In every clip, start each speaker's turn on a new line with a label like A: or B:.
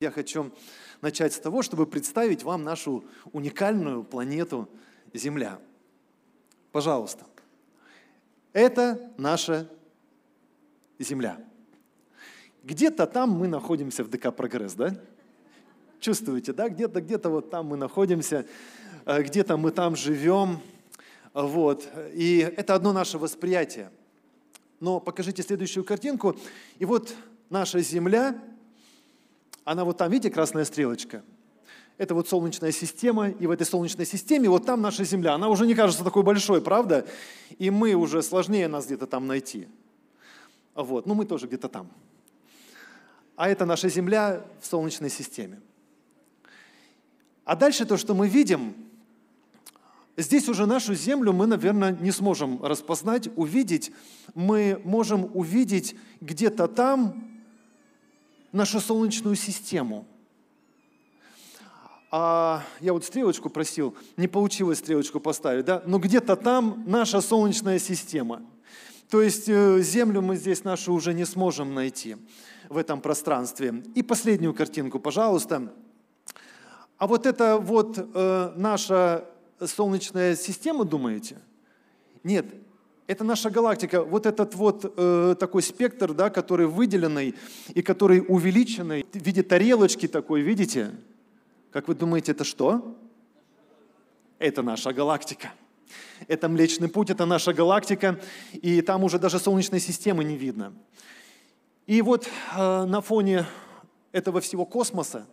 A: Я хочу начать с того, чтобы представить вам нашу уникальную планету Земля. Пожалуйста. Это наша Земля. Где-то там мы находимся в ДК «Прогресс», да? Чувствуете, да? Где-то, где-то вот там мы находимся, э, где-то мы там живем. Вот. И это одно наше восприятие. Но покажите следующую картинку. И вот наша Земля – она вот там, видите, красная стрелочка? Это вот солнечная система, и в этой солнечной системе вот там наша Земля. Она уже не кажется такой большой, правда? И мы уже сложнее нас где-то там найти. Вот, ну мы тоже где-то там. А это наша Земля в Солнечной системе. А дальше то, что мы видим, здесь уже нашу Землю мы, наверное, не сможем распознать, увидеть. Мы можем увидеть где-то там нашу Солнечную систему. А я вот стрелочку просил, не получилось стрелочку поставить, да? но где-то там наша Солнечная система. То есть э, Землю мы здесь нашу уже не сможем найти в этом пространстве. И последнюю картинку, пожалуйста. А вот это вот э, наша Солнечная система, думаете? Нет, это наша галактика, вот этот вот э, такой спектр, да, который выделенный и который увеличенный в виде тарелочки такой, видите? Как вы думаете, это что? Это наша галактика. Это Млечный Путь, это наша галактика, и там уже даже Солнечной системы не видно. И вот э, на фоне этого всего космоса,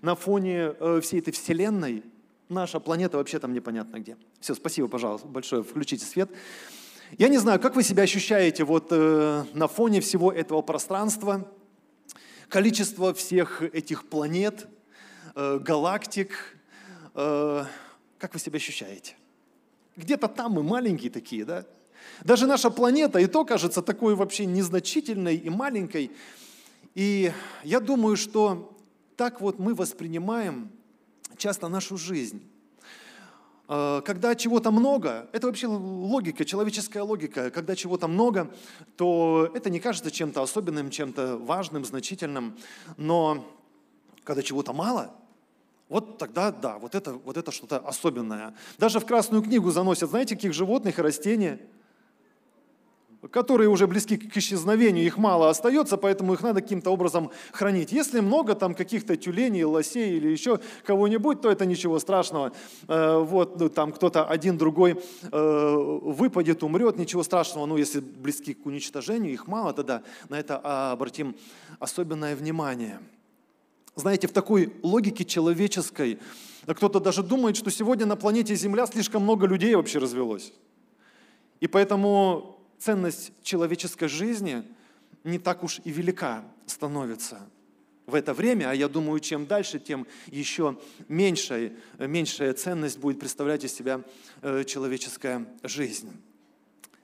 A: на фоне э, всей этой Вселенной, наша планета вообще там непонятно где. Все, спасибо, пожалуйста, большое, включите свет. Я не знаю, как вы себя ощущаете вот э, на фоне всего этого пространства, количество всех этих планет, э, галактик, э, как вы себя ощущаете? Где-то там мы маленькие такие, да? Даже наша планета и то кажется такой вообще незначительной и маленькой. И я думаю, что так вот мы воспринимаем часто нашу жизнь. Э, когда чего-то много, это вообще логика, человеческая логика, когда чего-то много, то это не кажется чем-то особенным, чем-то важным, значительным, но когда чего-то мало, вот тогда да, вот это, вот это что-то особенное. Даже в Красную книгу заносят, знаете, каких животных и растения – которые уже близки к исчезновению, их мало остается, поэтому их надо каким-то образом хранить. Если много там каких-то тюленей, лосей или еще кого-нибудь, то это ничего страшного. Э, вот ну, там кто-то один, другой э, выпадет, умрет, ничего страшного. Но если близки к уничтожению, их мало, тогда на это обратим особенное внимание. Знаете, в такой логике человеческой, кто-то даже думает, что сегодня на планете Земля слишком много людей вообще развелось. И поэтому ценность человеческой жизни не так уж и велика становится в это время, а я думаю, чем дальше, тем еще меньшая, меньшая ценность будет представлять из себя э, человеческая жизнь.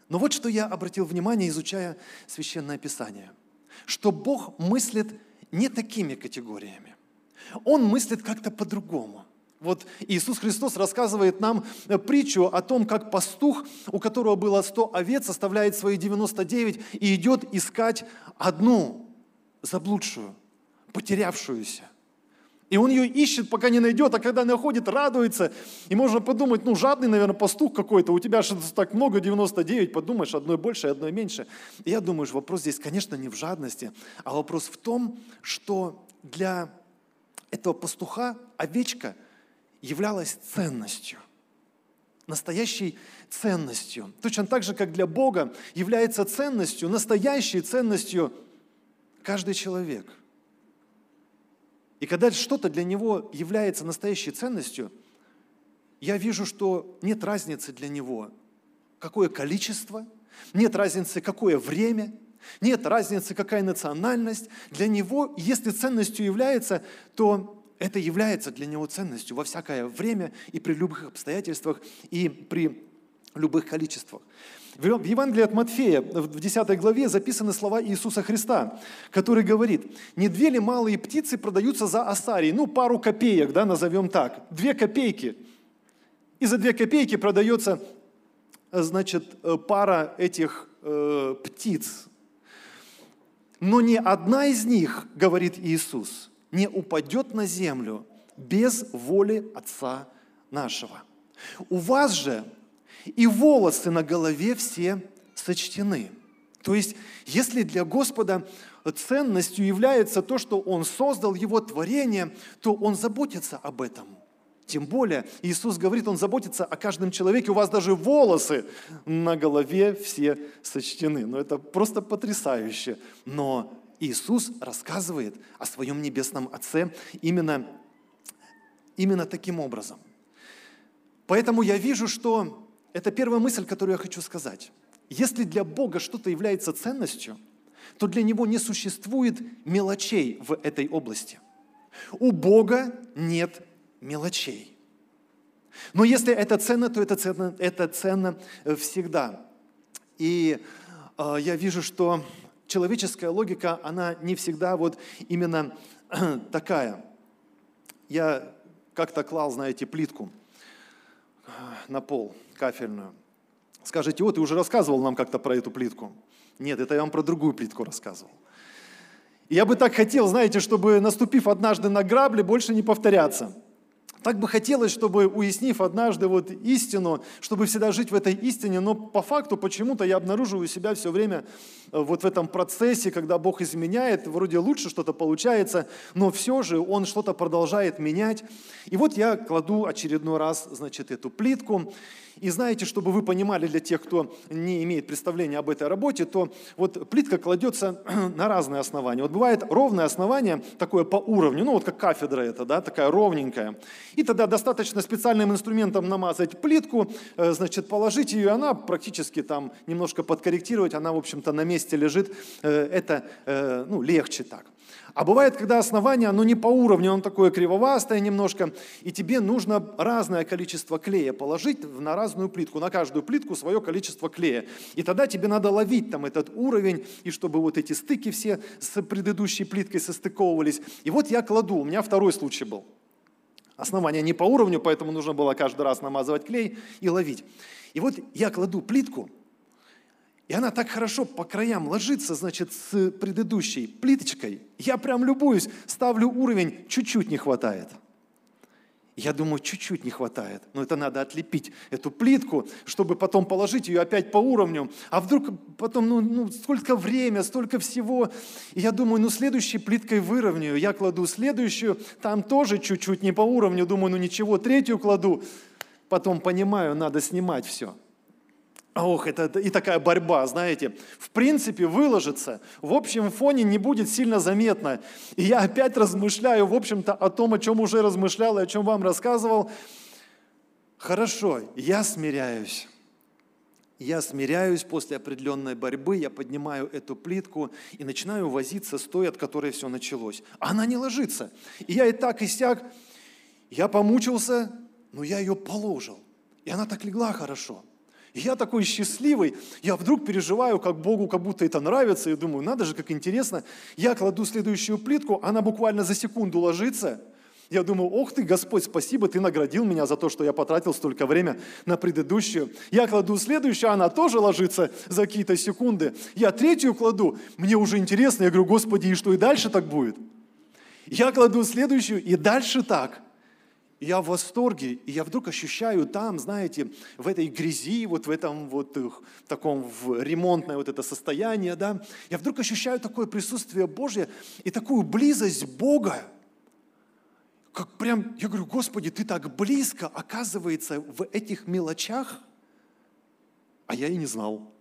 A: Но вот что я обратил внимание, изучая Священное Писание, что Бог мыслит не такими категориями. Он мыслит как-то по-другому. Вот Иисус Христос рассказывает нам э, притчу о том, как пастух, у которого было 100 овец, оставляет свои 99 и идет искать одну заблудшую, потерявшуюся. И он ее ищет, пока не найдет, а когда находит, радуется. И можно подумать, ну, жадный, наверное, пастух какой-то, у тебя же так много, 99, подумаешь, одной больше, одной меньше. И я думаю, что вопрос здесь, конечно, не в жадности, а вопрос в том, что для этого пастуха овечка – являлась ценностью, настоящей ценностью. Точно так же, как для Бога является ценностью, настоящей ценностью каждый человек. И когда что-то для него является настоящей ценностью, я вижу, что нет разницы для него, какое количество, нет разницы, какое время, нет разницы, какая национальность. Для него, если ценностью является, то это является для него ценностью во всякое время и при любых обстоятельствах и при любых количествах. В Евангелии от Матфея в 10 главе записаны слова Иисуса Христа, который говорит, «Не две ли малые птицы продаются за асарий?» Ну, пару копеек, да, назовем так. Две копейки. И за две копейки продается, значит, пара этих э, птиц. Но ни одна из них, говорит Иисус, не упадет на землю без воли Отца нашего. У вас же и волосы на голове все сочтены. То есть, если для Господа ценностью является то, что Он создал Его творение, то Он заботится об этом. Тем более, Иисус говорит, Он заботится о каждом человеке, у вас даже волосы на голове все сочтены. Ну, это просто потрясающе. Но Иисус рассказывает о своем небесном Отце именно, именно таким образом. Поэтому я вижу, что это первая мысль, которую я хочу сказать. Если для Бога что-то является ценностью, то для Него не существует мелочей в этой области. У Бога нет мелочей. Но если это ценно, то это ценно, это ценно э, всегда. И э, я вижу, что человеческая логика, она не всегда вот именно такая. Я как-то клал, знаете, плитку на пол кафельную. Скажете, вот ты уже рассказывал нам как-то про эту плитку. Нет, это я вам про другую плитку рассказывал. я бы так хотел, знаете, чтобы наступив однажды на грабли, больше не повторяться – так бы хотелось, чтобы, уяснив однажды вот истину, чтобы всегда жить в этой истине, но по факту почему-то я обнаруживаю себя все время э, вот в этом процессе, когда Бог изменяет, вроде лучше что-то получается, но все же Он что-то продолжает менять. И вот я кладу очередной раз, значит, эту плитку, и знаете, чтобы вы понимали для тех, кто не имеет представления об этой работе, то вот плитка кладется на разные основания. Вот бывает ровное основание, такое по уровню, ну вот как кафедра это, да, такая ровненькая. И тогда достаточно специальным инструментом намазать плитку, э, значит, положить ее, она практически там немножко подкорректировать, она, в общем-то, на месте лежит. Э, это, э, ну, легче так. А бывает, когда основание, оно не по уровню, оно такое кривовастое немножко, и тебе нужно разное количество клея положить на разную плитку, на каждую плитку свое количество клея. И тогда тебе надо ловить там этот уровень, и чтобы вот эти стыки все с предыдущей плиткой состыковывались. И вот я кладу, у меня второй случай был. Основание не по уровню, поэтому нужно было каждый раз намазывать клей и ловить. И вот я кладу плитку, и она так хорошо по краям ложится, значит, с предыдущей плиточкой. Я прям любуюсь, ставлю уровень, чуть-чуть не хватает. Я думаю, чуть-чуть не хватает. Но это надо отлепить эту плитку, чтобы потом положить ее опять по уровню. А вдруг потом, ну, ну сколько время, столько всего. И я думаю, ну следующей плиткой выровняю. Я кладу следующую, там тоже чуть-чуть не по уровню. Думаю, ну ничего, третью кладу. Потом понимаю, надо снимать все. Ох, это и такая борьба, знаете. В принципе, выложиться в общем фоне не будет сильно заметно. И я опять размышляю, в общем-то, о том, о чем уже размышлял и о чем вам рассказывал. Хорошо, я смиряюсь. Я смиряюсь после определенной борьбы, я поднимаю эту плитку и начинаю возиться с той, от которой все началось. Она не ложится. И я и так, и сяк, я помучился, но я ее положил. И она так легла хорошо. И я такой счастливый, я вдруг переживаю, как Богу как будто это нравится, и думаю, надо же, как интересно. Я кладу следующую плитку, она буквально за секунду ложится. Я думаю, ох ты, Господь, спасибо, ты наградил меня за то, что я потратил столько времени на предыдущую. Я кладу следующую, она тоже ложится за какие-то секунды. Я третью кладу, мне уже интересно, я говорю, Господи, и что, и дальше так будет? Я кладу следующую, и дальше так я в восторге, и я вдруг ощущаю там, знаете, в этой грязи, вот в этом вот таком в ремонтное вот это состояние, да, я вдруг ощущаю такое присутствие Божье и такую близость Бога, как прям, я говорю, Господи, Ты так близко, оказывается, в этих мелочах, а я и не знал.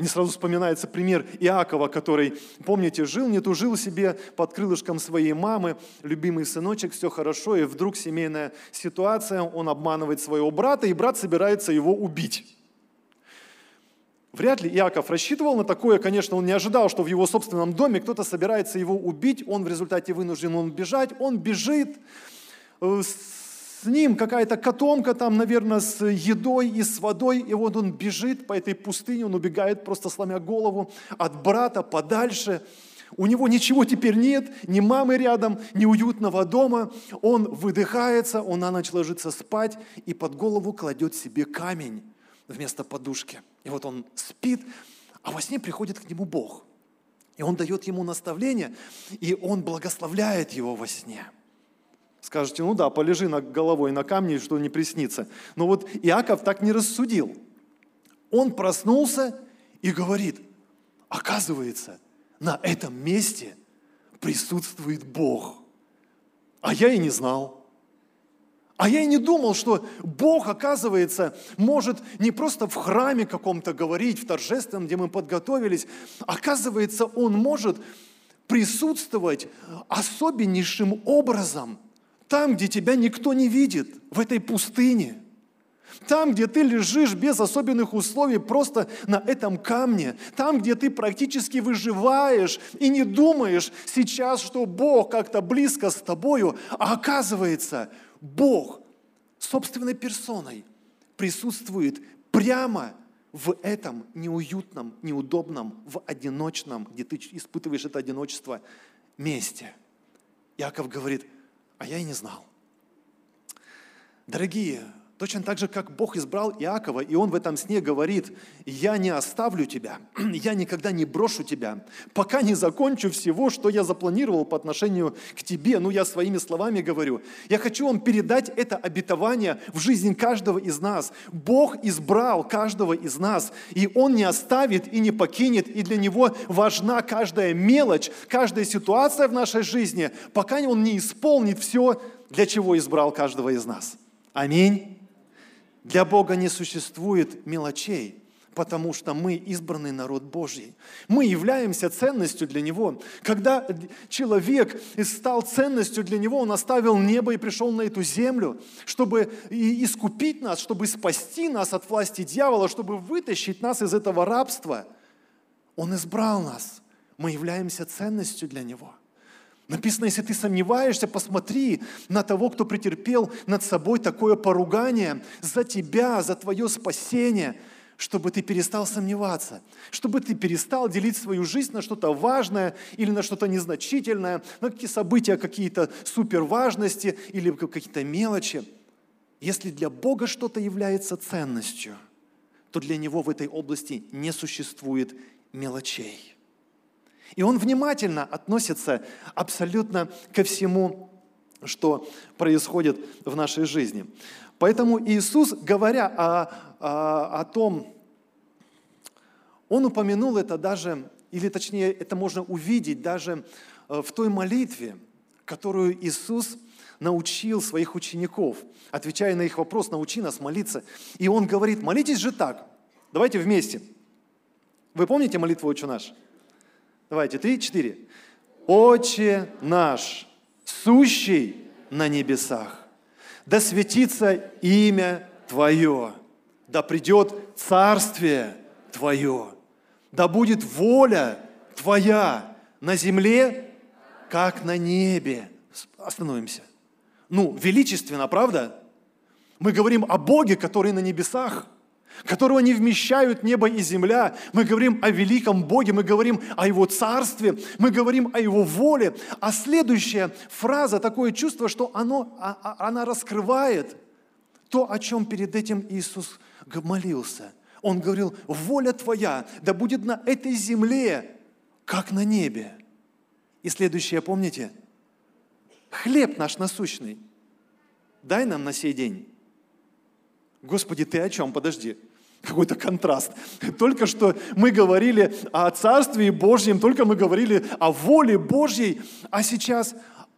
A: Мне сразу вспоминается пример Иакова, который, помните, жил, не тужил себе под крылышком своей мамы, любимый сыночек, все хорошо, и вдруг семейная ситуация, он обманывает своего брата, и брат собирается его убить. Вряд ли Иаков рассчитывал на такое, конечно, он не ожидал, что в его собственном доме кто-то собирается его убить, он в результате вынужден он бежать, он бежит, э, с ним какая-то котомка там, наверное, с едой и с водой, и вот он бежит по этой пустыне, он убегает, просто сломя голову от брата подальше. У него ничего теперь нет, ни мамы рядом, ни уютного дома. Он выдыхается, он на ночь ложится спать и под голову кладет себе камень вместо подушки. И вот он спит, а во сне приходит к нему Бог. И он дает ему наставление, и он благословляет его во сне. Скажете, ну да, полежи на головой на камне, что не приснится. Но вот Иаков так не рассудил. Он проснулся и говорит, оказывается, на этом месте присутствует Бог. А я и не знал. А я и не думал, что Бог, оказывается, может не просто в храме каком-то говорить, в торжественном, где мы подготовились. Оказывается, Он может присутствовать особеннейшим образом там, где тебя никто не видит, в этой пустыне. Там, где ты лежишь без особенных условий, просто на этом камне. Там, где ты практически выживаешь и не думаешь сейчас, что Бог как-то близко с тобою, а оказывается, Бог собственной персоной присутствует прямо в этом неуютном, неудобном, в одиночном, где ты испытываешь это одиночество, месте. Яков говорит, а я и не знал. Дорогие, Точно так же, как Бог избрал Иакова, и он в этом сне говорит, «Я не оставлю тебя, я никогда не брошу тебя, пока не закончу всего, что я запланировал по отношению к тебе». Ну, я своими словами говорю. Я хочу вам передать это обетование в жизнь каждого из нас. Бог избрал каждого из нас, и Он не оставит и не покинет, и для Него важна каждая мелочь, каждая ситуация в нашей жизни, пока Он не исполнит все, для чего избрал каждого из нас. Аминь. Для Бога не существует мелочей, потому что мы избранный народ Божий. Мы являемся ценностью для Него. Когда человек стал ценностью для Него, он оставил небо и пришел на эту землю, чтобы искупить нас, чтобы спасти нас от власти дьявола, чтобы вытащить нас из этого рабства. Он избрал нас. Мы являемся ценностью для Него. Написано, если ты сомневаешься, посмотри на того, кто претерпел над собой такое поругание за тебя, за твое спасение, чтобы ты перестал сомневаться, чтобы ты перестал делить свою жизнь на что-то важное или на что-то незначительное, на какие события какие-то суперважности или какие-то мелочи. Если для Бога что-то является ценностью, то для Него в этой области не существует мелочей. И он внимательно относится абсолютно ко всему, что происходит в нашей жизни. Поэтому Иисус, говоря о, о, о том, он упомянул это даже, или точнее, это можно увидеть даже э, в той молитве, которую Иисус научил своих учеников, отвечая на их вопрос, научи нас молиться. И он говорит, молитесь же так. Давайте вместе. Вы помните молитву «Отче наш»? Давайте, три, четыре. Отче наш, сущий на небесах, да светится имя Твое, да придет царствие Твое, да будет воля Твоя на земле, как на небе. Остановимся. Ну, величественно, правда? Мы говорим о Боге, который на небесах – которого не вмещают небо и земля. Мы говорим о великом Боге, мы говорим о Его царстве, мы говорим о Его воле. А следующая фраза, такое чувство, что оно, а, а, она раскрывает то, о чем перед этим Иисус молился. Он говорил, воля Твоя да будет на этой земле, как на небе. И следующее, помните? Хлеб наш насущный. Дай нам на сей день Господи, ты о чем? Подожди. Какой-то контраст. Только что мы говорили о Царстве Божьем, только мы говорили о воле Божьей, а сейчас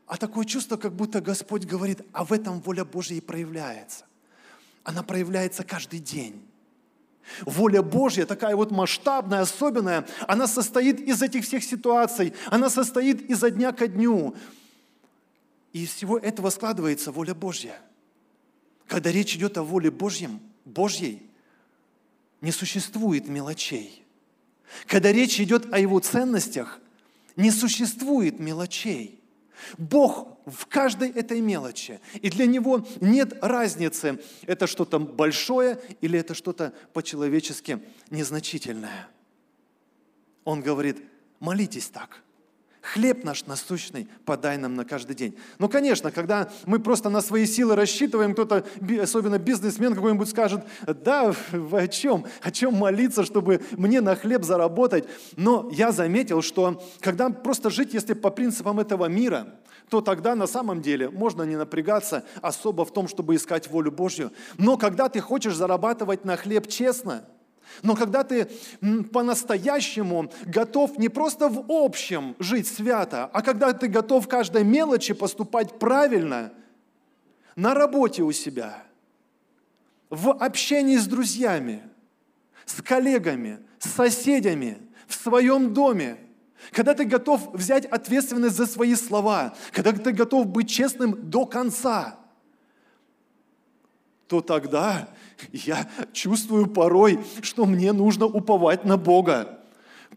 A: а такое чувство, как будто Господь говорит, а в этом воля Божья и проявляется. Она проявляется каждый день. Воля Божья, такая вот масштабная, особенная, она состоит из этих всех ситуаций, она состоит изо дня ко дню. И из всего этого складывается воля Божья – когда речь идет о воле Божьем, Божьей, не существует мелочей. Когда речь идет о его ценностях, не существует мелочей. Бог в каждой этой мелочи. И для него нет разницы, это что-то большое или это что-то по-человечески незначительное. Он говорит, молитесь так. Хлеб наш насущный подай нам на каждый день. Ну, конечно, когда мы просто на свои силы рассчитываем, кто-то, особенно бизнесмен какой-нибудь скажет, да, о чем? О чем молиться, чтобы мне на хлеб заработать? Но я заметил, что когда просто жить, если по принципам этого мира, то тогда на самом деле можно не напрягаться особо в том, чтобы искать волю Божью. Но когда ты хочешь зарабатывать на хлеб честно – но когда ты по-настоящему готов не просто в общем жить свято, а когда ты готов каждой мелочи поступать правильно, на работе у себя, в общении с друзьями, с коллегами, с соседями, в своем доме, когда ты готов взять ответственность за свои слова, когда ты готов быть честным до конца, то тогда я чувствую порой, что мне нужно уповать на Бога,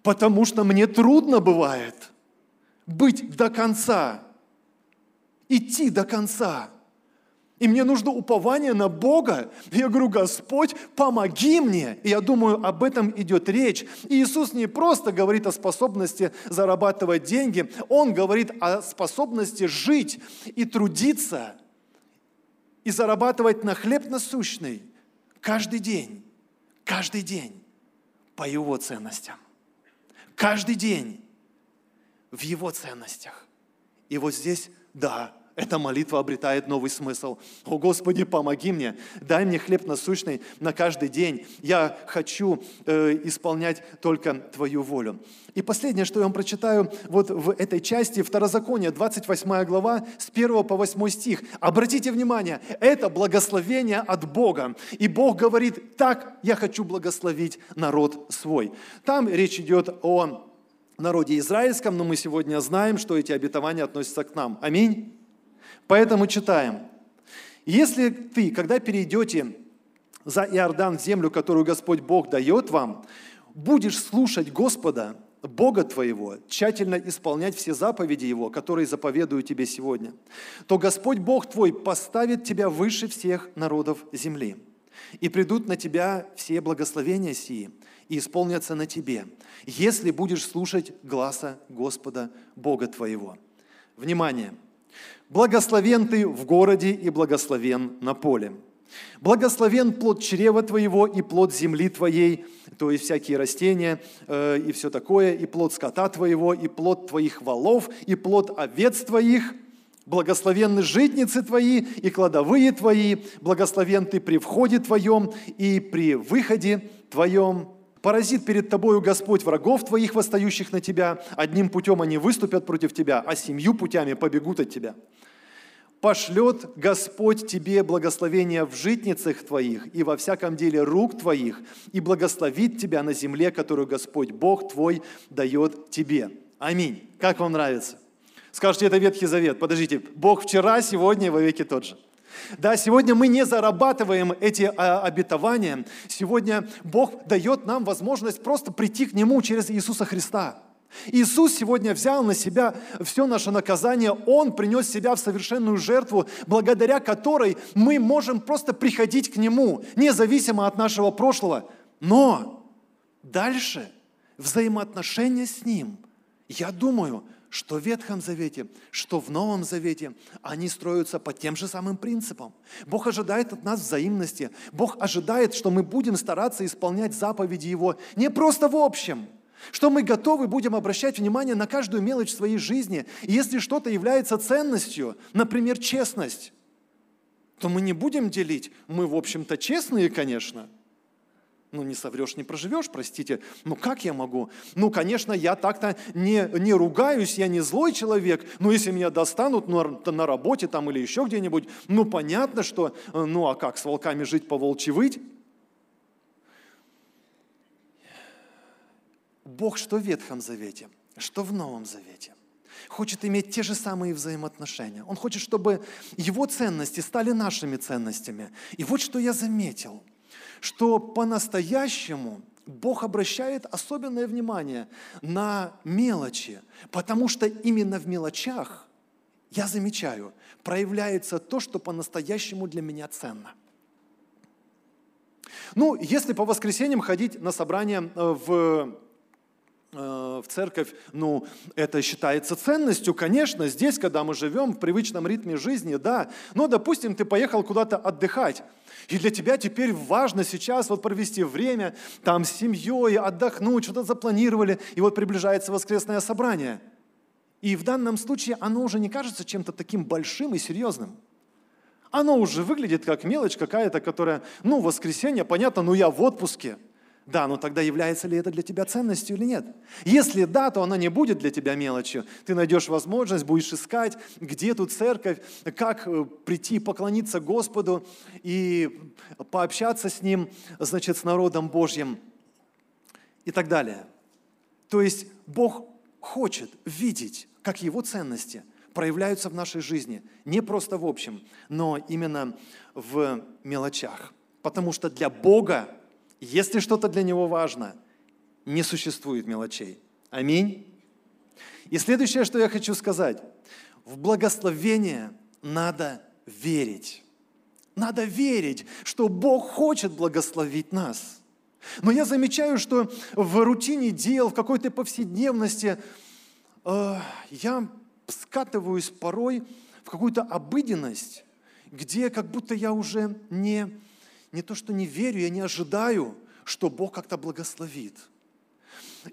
A: потому что мне трудно бывает быть до конца, идти до конца. И мне нужно упование на Бога. Я говорю, Господь, помоги мне. И я думаю, об этом идет речь. И Иисус не просто говорит о способности зарабатывать деньги, Он говорит о способности жить и трудиться, и зарабатывать на хлеб насущный – Каждый день, каждый день по его ценностям. Каждый день в его ценностях. И вот здесь, да, эта молитва обретает новый смысл. О Господи, помоги мне, дай мне хлеб насущный на каждый день. Я хочу э, исполнять только Твою волю. И последнее, что я вам прочитаю вот в этой части, Второзаконие, 28 глава, с 1 по 8 стих. Обратите внимание, это благословение от Бога. И Бог говорит, так я хочу благословить народ свой. Там речь идет о народе израильском, но мы сегодня знаем, что эти обетования относятся к нам. Аминь. Поэтому читаем. Если ты, когда перейдете за Иордан в землю, которую Господь Бог дает вам, будешь слушать Господа, Бога твоего, тщательно исполнять все заповеди Его, которые заповедую тебе сегодня, то Господь Бог твой поставит тебя выше всех народов земли. И придут на тебя все благословения сии, и исполнятся на тебе, если будешь слушать гласа Господа Бога твоего. Внимание! Благословен ты в городе и благословен на поле. Благословен плод чрева твоего и плод земли твоей, то есть всякие растения э, и все такое, и плод скота твоего, и плод твоих валов, и плод овец твоих. Благословенны житницы твои и кладовые твои, благословен ты при входе твоем и при выходе твоем. Поразит перед тобою Господь врагов твоих, восстающих на тебя. Одним путем они выступят против тебя, а семью путями побегут от тебя. Пошлет Господь тебе благословение в житницах твоих и во всяком деле рук твоих, и благословит тебя на земле, которую Господь Бог твой дает тебе. Аминь. Как вам нравится? Скажите, это Ветхий Завет. Подождите, Бог вчера, сегодня и во веки тот же. Да, сегодня мы не зарабатываем эти а, обетования. Сегодня Бог дает нам возможность просто прийти к Нему через Иисуса Христа. Иисус сегодня взял на себя все наше наказание, Он принес себя в совершенную жертву, благодаря которой мы можем просто приходить к Нему, независимо от нашего прошлого. Но дальше взаимоотношения с Ним, я думаю, что в Ветхом Завете, что в Новом Завете, они строятся по тем же самым принципам. Бог ожидает от нас взаимности. Бог ожидает, что мы будем стараться исполнять заповеди Его не просто в общем, что мы готовы будем обращать внимание на каждую мелочь в своей жизни. И если что-то является ценностью, например, честность, то мы не будем делить. Мы, в общем-то, честные, конечно – ну, не соврешь, не проживешь, простите. Ну, как я могу? Ну, конечно, я так-то не, не ругаюсь, я не злой человек, но если меня достанут ну, на работе там или еще где-нибудь, ну, понятно, что, э, ну, а как, с волками жить, по волчьи выть? Бог что в Ветхом Завете, что в Новом Завете хочет иметь те же самые взаимоотношения. Он хочет, чтобы его ценности стали нашими ценностями. И вот что я заметил – что по-настоящему Бог обращает особенное внимание на мелочи, потому что именно в мелочах, я замечаю, проявляется то, что по-настоящему для меня ценно. Ну, если по воскресеньям ходить на собрание э, в в церковь, ну, это считается ценностью, конечно, здесь, когда мы живем в привычном ритме жизни, да. Но, допустим, ты поехал куда-то отдыхать, и для тебя теперь важно сейчас вот провести время там с семьей, отдохнуть, что-то запланировали, и вот приближается воскресное собрание. И в данном случае оно уже не кажется чем-то таким большим и серьезным. Оно уже выглядит как мелочь какая-то, которая, ну, воскресенье, понятно, ну я в отпуске – да, но тогда является ли это для тебя ценностью или нет? Если да, то она не будет для тебя мелочью. Ты найдешь возможность, будешь искать, где тут церковь, как э, прийти поклониться Господу и пообщаться с Ним, значит, с народом Божьим и так далее. То есть Бог хочет видеть, как Его ценности проявляются в нашей жизни. Не просто в общем, но именно в мелочах. Потому что для Бога если что-то для него важно, не существует мелочей. Аминь. И следующее, что я хочу сказать. В благословение надо верить. Надо верить, что Бог хочет благословить нас. Но я замечаю, что в рутине дел, в какой-то повседневности э, я скатываюсь порой в какую-то обыденность, где как будто я уже не не то, что не верю, я не ожидаю, что Бог как-то благословит.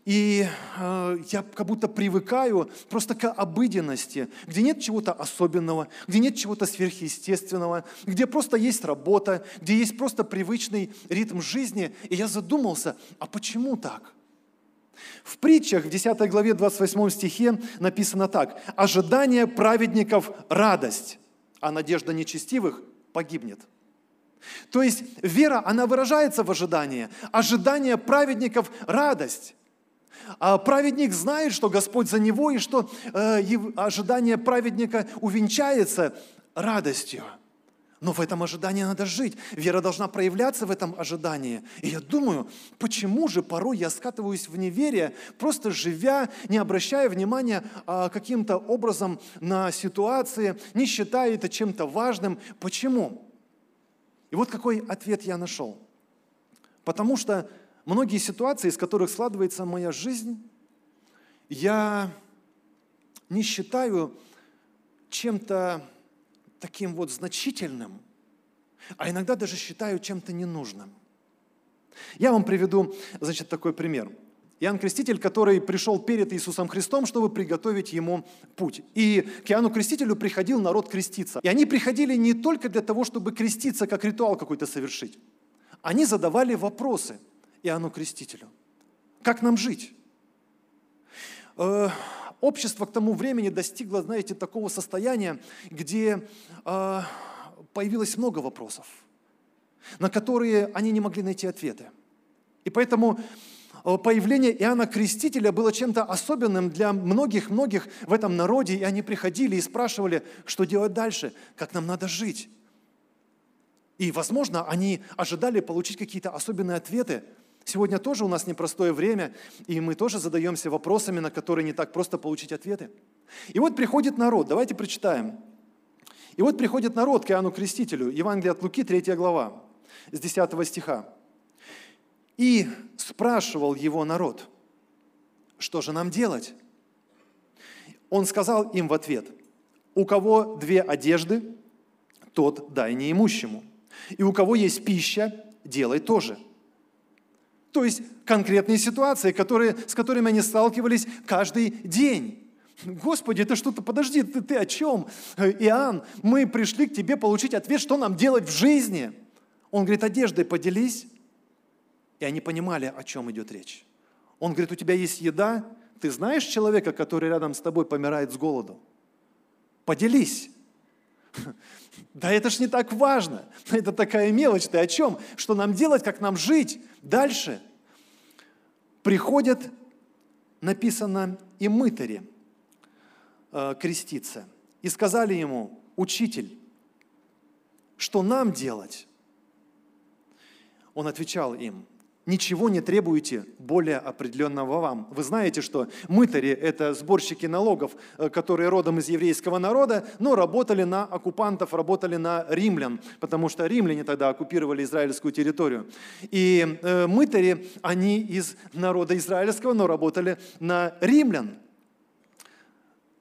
A: И э, я как будто привыкаю просто к обыденности, где нет чего-то особенного, где нет чего-то сверхъестественного, где просто есть работа, где есть просто привычный ритм жизни. И я задумался, а почему так? В притчах в 10 главе 28 стихе написано так. «Ожидание праведников – радость, а надежда нечестивых погибнет». То есть вера, она выражается в ожидании. Ожидание праведников – радость. А праведник знает, что Господь за него, и что э, ожидание праведника увенчается радостью. Но в этом ожидании надо жить. Вера должна проявляться в этом ожидании. И я думаю, почему же порой я скатываюсь в неверие, просто живя, не обращая внимания а, каким-то образом на ситуации, не считая это чем-то важным. Почему? И вот какой ответ я нашел. Потому что многие ситуации, из которых складывается моя жизнь, я не считаю чем-то таким вот значительным, а иногда даже считаю чем-то ненужным. Я вам приведу, значит, такой пример. Иоанн Креститель, который пришел перед Иисусом Христом, чтобы приготовить ему путь. И к Иоанну Крестителю приходил народ креститься. И они приходили не только для того, чтобы креститься, как ритуал какой-то совершить. Они задавали вопросы Иоанну Крестителю. Как нам жить? Э, общество к тому времени достигло, знаете, такого состояния, где э, появилось много вопросов, на которые они не могли найти ответы. И поэтому появление Иоанна Крестителя было чем-то особенным для многих-многих в этом народе, и они приходили и спрашивали, что делать дальше, как нам надо жить. И, возможно, они ожидали получить какие-то особенные ответы. Сегодня тоже у нас непростое время, и мы тоже задаемся вопросами, на которые не так просто получить ответы. И вот приходит народ, давайте прочитаем. И вот приходит народ к Иоанну Крестителю, Евангелие от Луки, 3 глава, с 10 стиха. И спрашивал его народ, что же нам делать? Он сказал им в ответ, у кого две одежды, тот дай неимущему. И у кого есть пища, делай тоже. То есть конкретные ситуации, которые, с которыми они сталкивались каждый день. Господи, это что-то, подожди, ты, ты о чем? Иоанн, мы пришли к тебе получить ответ, что нам делать в жизни. Он говорит, одеждой поделись, и они понимали, о чем идет речь. Он говорит, у тебя есть еда, ты знаешь человека, который рядом с тобой помирает с голоду? Поделись. Да это ж не так важно. Это такая мелочь. Ты о чем? Что нам делать, как нам жить? Дальше. Приходят, написано, и мытари э, креститься. И сказали ему, учитель, что нам делать? Он отвечал им, ничего не требуете более определенного вам. Вы знаете, что мытари – это сборщики налогов, э, которые родом из еврейского народа, но работали на оккупантов, работали на римлян, потому что римляне тогда оккупировали израильскую территорию. И э, мытари, они из народа израильского, но работали на римлян.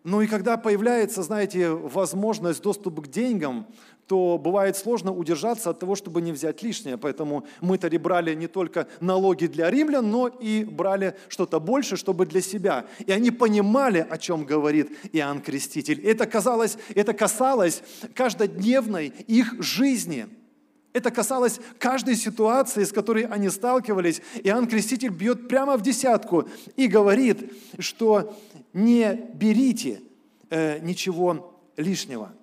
A: Ну и когда появляется, знаете, возможность доступа к деньгам, то бывает сложно удержаться от того, чтобы не взять лишнее. Поэтому мы-то брали не только налоги для римлян, но и брали что-то больше, чтобы для себя. И они понимали, о чем говорит Иоанн Креститель. Это, казалось, это касалось каждодневной их жизни. Это касалось каждой ситуации, с которой они сталкивались. Иоанн Креститель бьет прямо в десятку и говорит, что не берите э, ничего лишнего.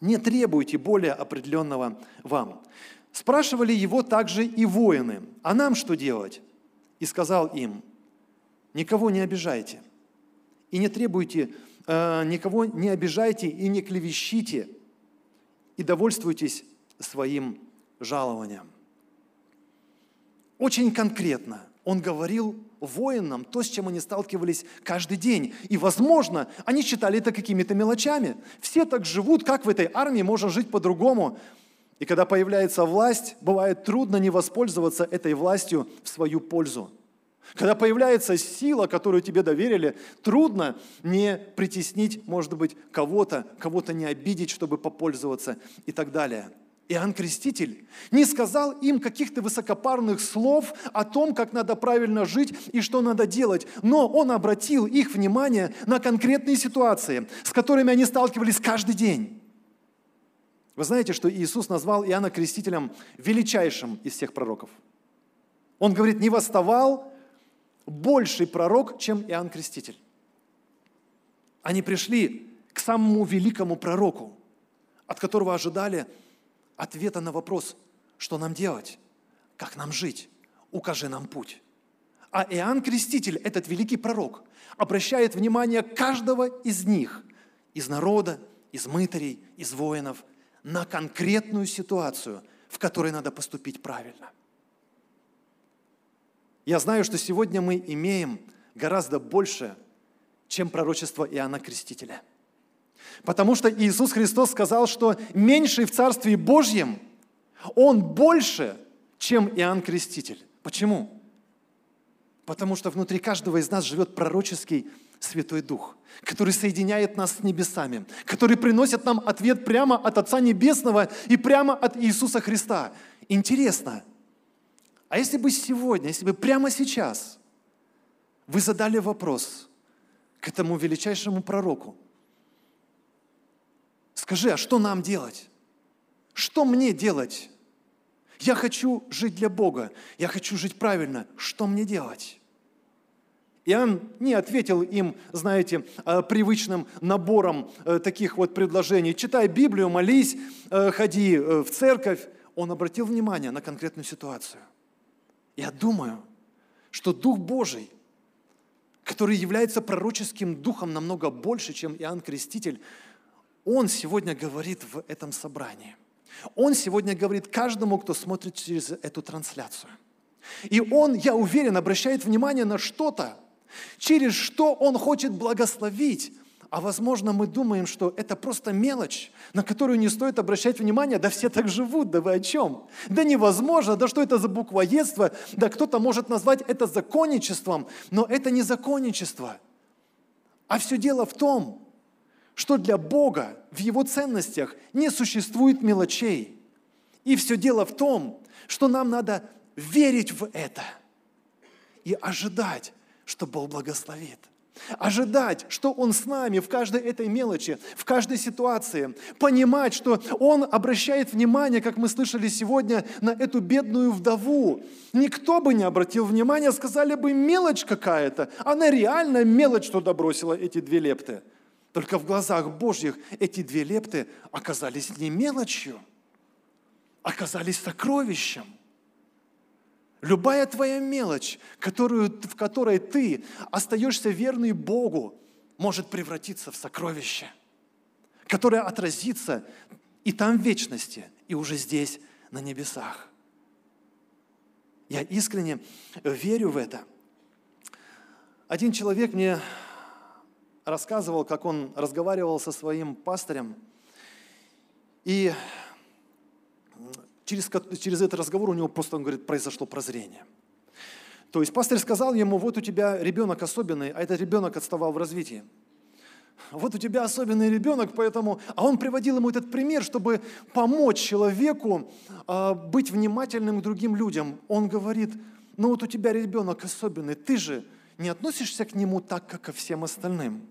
A: Не требуйте более определенного вам. Спрашивали его также и воины, а нам что делать? И сказал им, никого не обижайте и не требуйте, э, никого не обижайте и не клевещите и довольствуйтесь своим жалованием. Очень конкретно он говорил воинам то, с чем они сталкивались каждый день. И, возможно, они считали это какими-то мелочами. Все так живут, как в этой армии можно жить по-другому. И когда появляется власть, бывает трудно не воспользоваться этой властью в свою пользу. Когда появляется сила, которую тебе доверили, трудно не притеснить, может быть, кого-то, кого-то не обидеть, чтобы попользоваться и так далее. Иоанн Креститель не сказал им каких-то высокопарных слов о том, как надо правильно жить и что надо делать, но он обратил их внимание на конкретные ситуации, с которыми они сталкивались каждый день. Вы знаете, что Иисус назвал Иоанна Крестителем величайшим из всех пророков. Он говорит, не восставал больший пророк, чем Иоанн Креститель. Они пришли к самому великому пророку, от которого ожидали ответа на вопрос, что нам делать, как нам жить, укажи нам путь. А Иоанн Креститель, этот великий пророк, обращает внимание каждого из них, из народа, из мытарей, из воинов, на конкретную ситуацию, в которой надо поступить правильно. Я знаю, что сегодня мы имеем гораздо больше, чем пророчество Иоанна Крестителя – Потому что Иисус Христос сказал, что меньший в Царстве Божьем, он больше, чем Иоанн Креститель. Почему? Потому что внутри каждого из нас живет пророческий Святой Дух, который соединяет нас с небесами, который приносит нам ответ прямо от Отца Небесного и прямо от Иисуса Христа. Интересно, а если бы сегодня, если бы прямо сейчас вы задали вопрос к этому величайшему пророку, Скажи, а что нам делать? Что мне делать? Я хочу жить для Бога, я хочу жить правильно. Что мне делать? Иоанн не ответил им, знаете, э, привычным набором э, таких вот предложений. Читай Библию, молись, э, ходи в церковь. Он обратил внимание на конкретную ситуацию. Я думаю, что Дух Божий, который является пророческим духом намного больше, чем Иоанн Креститель, он сегодня говорит в этом собрании. Он сегодня говорит каждому, кто смотрит через эту трансляцию. И Он, я уверен, обращает внимание на что-то, через что Он хочет благословить. А возможно, мы думаем, что это просто мелочь, на которую не стоит обращать внимание. Да все так живут, да вы о чем? Да невозможно, да что это за буквоедство? Да кто-то может назвать это законничеством, но это не законничество. А все дело в том, что для Бога в Его ценностях не существует мелочей. И все дело в том, что нам надо верить в это и ожидать, что Бог благословит. Ожидать, что Он с нами в каждой этой мелочи, в каждой ситуации. Понимать, что Он обращает внимание, как мы слышали сегодня, на эту бедную вдову. Никто бы не обратил внимания, сказали бы, мелочь какая-то. Она реально мелочь туда бросила эти две лепты. Только в глазах Божьих эти две лепты оказались не мелочью, оказались сокровищем. Любая твоя мелочь, которую, в которой ты остаешься верный Богу, может превратиться в сокровище, которое отразится и там в вечности, и уже здесь, на небесах. Я искренне верю в это. Один человек мне рассказывал, как он разговаривал со своим пастырем, и через, через этот разговор у него просто, он говорит, произошло прозрение. То есть пастор сказал ему, вот у тебя ребенок особенный, а этот ребенок отставал в развитии. Вот у тебя особенный ребенок, поэтому... А он приводил ему этот пример, чтобы помочь человеку э, быть внимательным к другим людям. Он говорит, ну вот у тебя ребенок особенный, ты же не относишься к нему так, как ко всем остальным.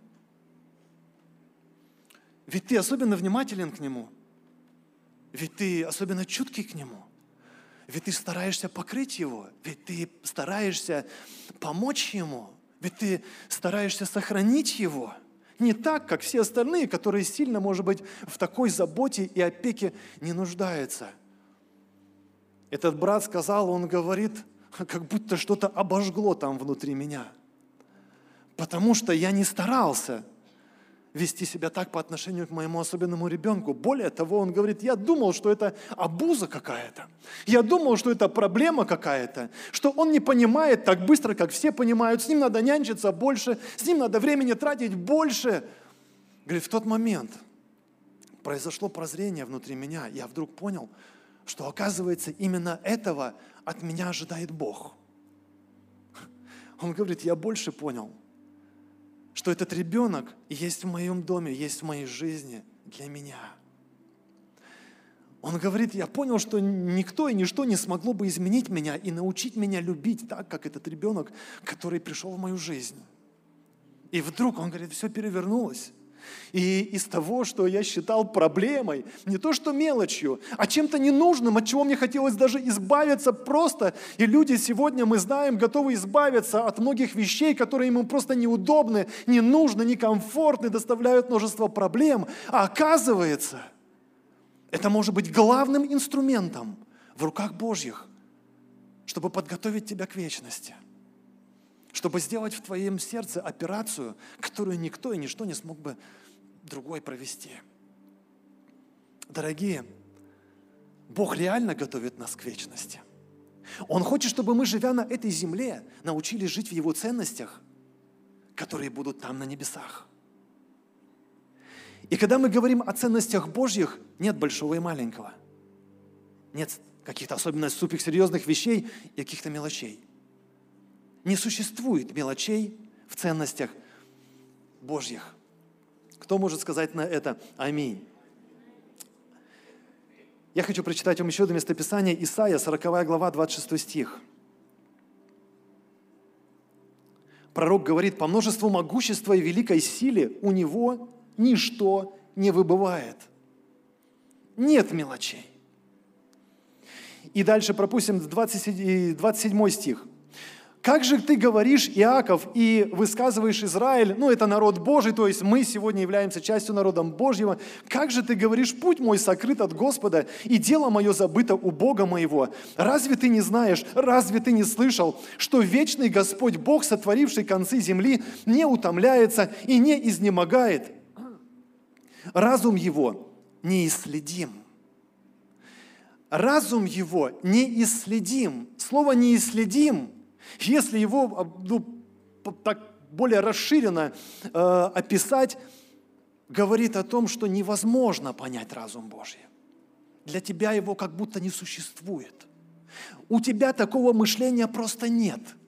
A: Ведь ты особенно внимателен к нему. Ведь ты особенно чуткий к нему. Ведь ты стараешься покрыть его. Ведь ты стараешься помочь ему. Ведь ты стараешься сохранить его. Не так, как все остальные, которые сильно, может быть, в такой заботе и опеке не нуждаются. Этот брат сказал, он говорит, как будто что-то обожгло там внутри меня – потому что я не старался вести себя так по отношению к моему особенному ребенку. Более того, он говорит, я думал, что это обуза какая-то. Я думал, что это проблема какая-то, что он не понимает так быстро, как все понимают. С ним надо нянчиться больше, с ним надо времени тратить больше. Говорит, в тот момент произошло прозрение внутри меня. Я вдруг понял, что оказывается именно этого от меня ожидает Бог. Он говорит, я больше понял – что этот ребенок есть в моем доме, есть в моей жизни для меня. Он говорит, я понял, что никто и ничто не смогло бы изменить меня и научить меня любить так, как этот ребенок, который пришел в мою жизнь. И вдруг, он говорит, все перевернулось. И из того, что я считал проблемой, не то что мелочью, а чем-то ненужным, от чего мне хотелось даже избавиться просто. И люди сегодня, мы знаем, готовы избавиться от многих вещей, которые ему просто неудобны, не нужны, некомфортны, доставляют множество проблем. А оказывается, это может быть главным инструментом в руках Божьих, чтобы подготовить тебя к вечности – чтобы сделать в твоем сердце операцию, которую никто и ничто не смог бы другой провести. Дорогие, Бог реально готовит нас к вечности. Он хочет, чтобы мы, живя на этой земле, научились жить в Его ценностях, которые будут там на небесах. И когда мы говорим о ценностях Божьих, нет большого и маленького. Нет каких-то особенно суперсерьезных вещей и каких-то мелочей. Не существует мелочей в ценностях Божьих. Кто может сказать на это «Аминь»? Я хочу прочитать вам еще одно местописание, Исаия, 40 глава, 26 стих. Пророк говорит, по множеству могущества и великой силе у него ничто не выбывает. Нет мелочей. И дальше пропустим 27 стих. Как же ты говоришь, Иаков, и высказываешь Израиль, ну это народ Божий, то есть мы сегодня являемся частью народом Божьего, как же ты говоришь, путь мой сокрыт от Господа, и дело мое забыто у Бога моего? Разве ты не знаешь, разве ты не слышал, что вечный Господь Бог, сотворивший концы земли, не утомляется и не изнемогает? Разум его неисследим. Разум его неисследим. Слово «неисследим» Если его а, ну, так более расширенно э, описать, говорит о том, что невозможно понять разум Божий. Для тебя его как будто не существует. У тебя такого мышления просто нет –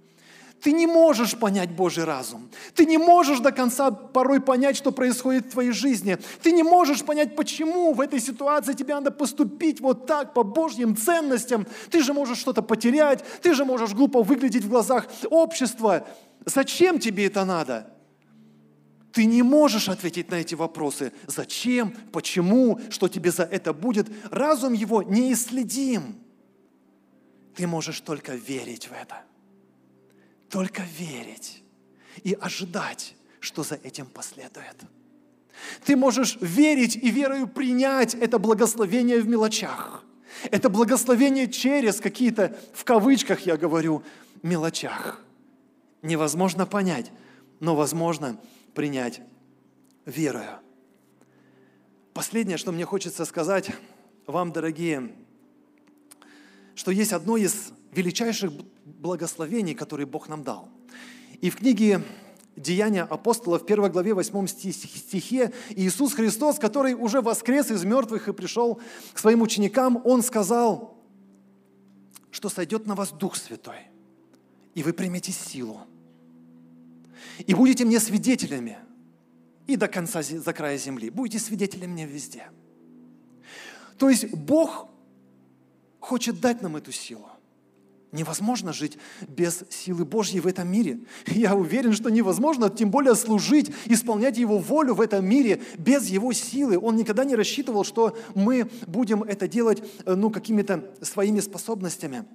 A: ты не можешь понять Божий разум. Ты не можешь до конца порой понять, что происходит в твоей жизни. Ты не можешь понять, почему в этой ситуации тебе надо поступить вот так, по Божьим ценностям. Ты же можешь что-то потерять, ты же можешь глупо выглядеть в глазах общества. Зачем тебе это надо? Ты не можешь ответить на эти вопросы. Зачем, почему, что тебе за это будет. Разум его неисследим. Ты можешь только верить в это только верить и ожидать, что за этим последует. Ты можешь верить и верою принять это благословение в мелочах. Это благословение через какие-то, в кавычках я говорю, мелочах. Невозможно понять, но возможно принять верою. Последнее, что мне хочется сказать вам, дорогие, что есть одно из величайших благословений, которые Бог нам дал. И в книге Деяния апостолов, в 1 главе 8 стихе, Иисус Христос, который уже воскрес из мертвых и пришел к своим ученикам, Он сказал, что сойдет на вас Дух Святой, и вы примете силу, и будете мне свидетелями, и до конца, за края земли. Будете свидетелями мне везде. То есть Бог хочет дать нам эту силу. Невозможно жить без силы Божьей в этом мире. Я уверен, что невозможно, тем более служить, исполнять Его волю в этом мире без Его силы. Он никогда не рассчитывал, что мы будем это делать э, ну, какими-то своими способностями.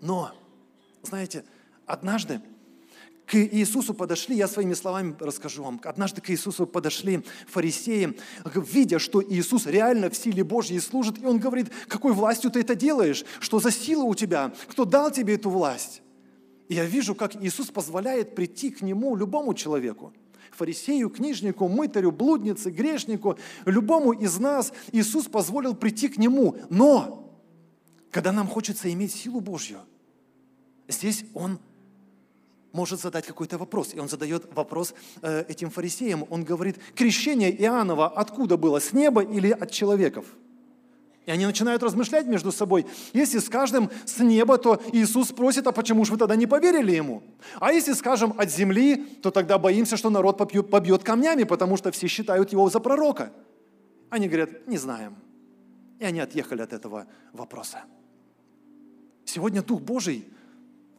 A: Но, знаете, однажды к Иисусу подошли, я своими словами расскажу вам, однажды к Иисусу подошли фарисеи, видя, что Иисус реально в силе Божьей служит, и он говорит, какой властью ты это делаешь, что за сила у тебя, кто дал тебе эту власть? И я вижу, как Иисус позволяет прийти к Нему любому человеку, фарисею, книжнику, мытарю, блуднице, грешнику, любому из нас Иисус позволил прийти к Нему. Но, когда нам хочется иметь силу Божью, здесь Он может задать какой-то вопрос. И он задает вопрос э, этим фарисеям. Он говорит, крещение Иоаннова откуда было, с неба или от человеков? И они начинают размышлять между собой. Если скажем с неба, то Иисус спросит, а почему же вы тогда не поверили Ему? А если скажем от земли, то тогда боимся, что народ побьет, побьет камнями, потому что все считают его за пророка. Они говорят, не знаем. И они отъехали от этого вопроса. Сегодня Дух Божий,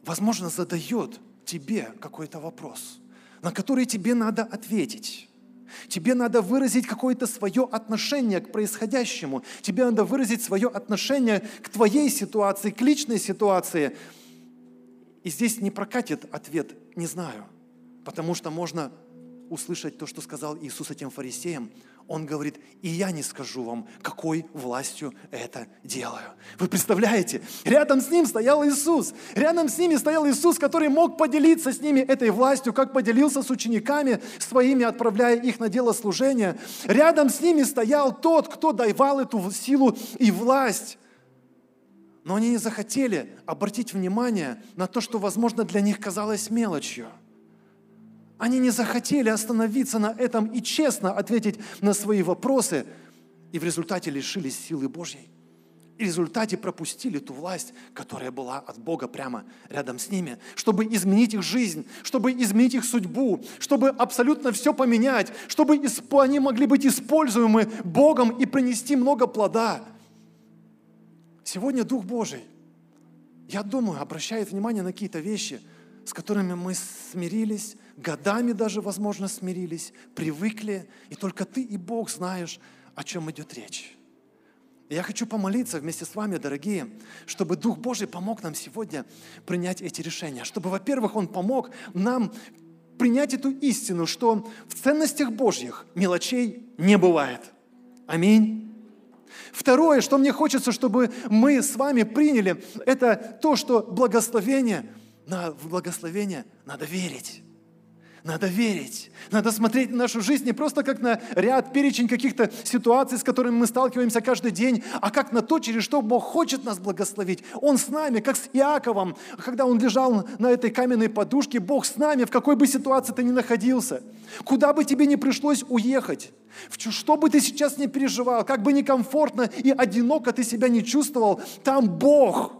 A: возможно, задает тебе какой-то вопрос, на который тебе надо ответить. Тебе надо выразить какое-то свое отношение к происходящему. Тебе надо выразить свое отношение к твоей ситуации, к личной ситуации. И здесь не прокатит ответ «не знаю», потому что можно услышать то, что сказал Иисус этим фарисеям. Он говорит, и я не скажу вам, какой властью это делаю. Вы представляете? Рядом с ним стоял Иисус. Рядом с ними стоял Иисус, который мог поделиться с ними этой властью, как поделился с учениками своими, отправляя их на дело служения. Рядом с ними стоял тот, кто давал эту силу и власть. Но они не захотели обратить внимание на то, что, возможно, для них казалось мелочью – они не захотели остановиться на этом и честно ответить на свои вопросы, и в результате лишились силы Божьей. И в результате пропустили ту власть, которая была от Бога прямо рядом с ними, чтобы изменить их жизнь, чтобы изменить их судьбу, чтобы абсолютно все поменять, чтобы они могли быть используемы Богом и принести много плода. Сегодня Дух Божий, я думаю, обращает внимание на какие-то вещи, с которыми мы смирились, годами даже, возможно, смирились, привыкли, и только ты и Бог знаешь, о чем идет речь. я хочу помолиться вместе с вами, дорогие, чтобы Дух Божий помог нам сегодня принять эти решения, чтобы, во-первых, Он помог нам принять эту истину, что в ценностях Божьих мелочей не бывает. Аминь. Второе, что мне хочется, чтобы мы с вами приняли, это то, что благословение, на, благословение надо верить. Надо верить. Надо смотреть на нашу жизнь не просто как на ряд, перечень каких-то ситуаций, с которыми мы сталкиваемся каждый день, а как на то, через что Бог хочет нас благословить. Он с нами, как с Иаковом, когда он лежал на этой каменной подушке, Бог с нами, в какой бы ситуации ты ни находился. Куда бы тебе ни пришлось уехать, что бы ты сейчас не переживал, как бы некомфортно и одиноко ты себя не чувствовал, там Бог.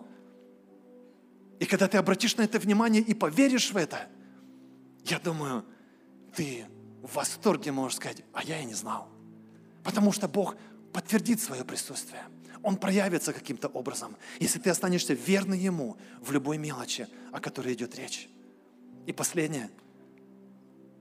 A: И когда ты обратишь на это внимание и поверишь в это – я думаю, ты в восторге можешь сказать, а я и не знал. Потому что Бог подтвердит свое присутствие. Он проявится каким-то образом, если ты останешься верный Ему в любой мелочи, о которой идет речь. И последнее.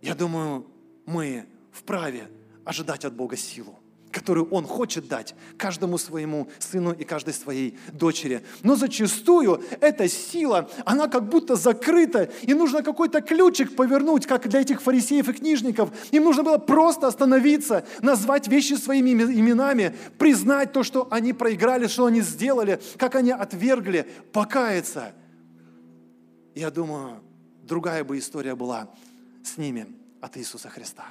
A: Я думаю, мы вправе ожидать от Бога силу которую Он хочет дать каждому своему сыну и каждой своей дочери. Но зачастую эта сила, она как будто закрыта, и нужно какой-то ключик повернуть, как для этих фарисеев и книжников. Им нужно было просто остановиться, назвать вещи своими именами, признать то, что они проиграли, что они сделали, как они отвергли, покаяться. Я думаю, другая бы история была с ними от Иисуса Христа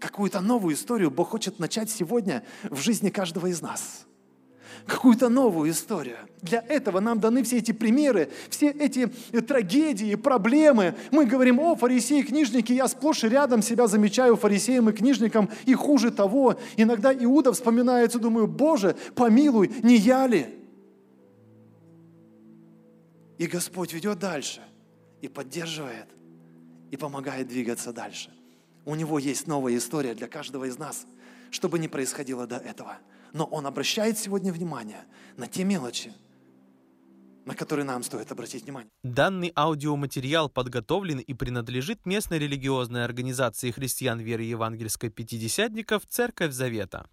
A: какую-то новую историю Бог хочет начать сегодня в жизни каждого из нас. какую-то новую историю. Для этого нам даны все эти примеры, все эти трагедии, проблемы. Мы говорим, о, фарисеи, книжники, я сплошь и рядом себя замечаю фарисеем и книжником, и хуже того. Иногда Иуда вспоминается, думаю, Боже, помилуй, не я ли? И Господь ведет дальше и поддерживает, и помогает двигаться дальше. У Него есть новая история для каждого из нас, чтобы не происходило до этого. Но Он обращает сегодня внимание на те мелочи, на которые нам стоит обратить внимание.
B: Данный аудиоматериал подготовлен и принадлежит местной религиозной организации христиан веры евангельской пятидесятников «Церковь Завета».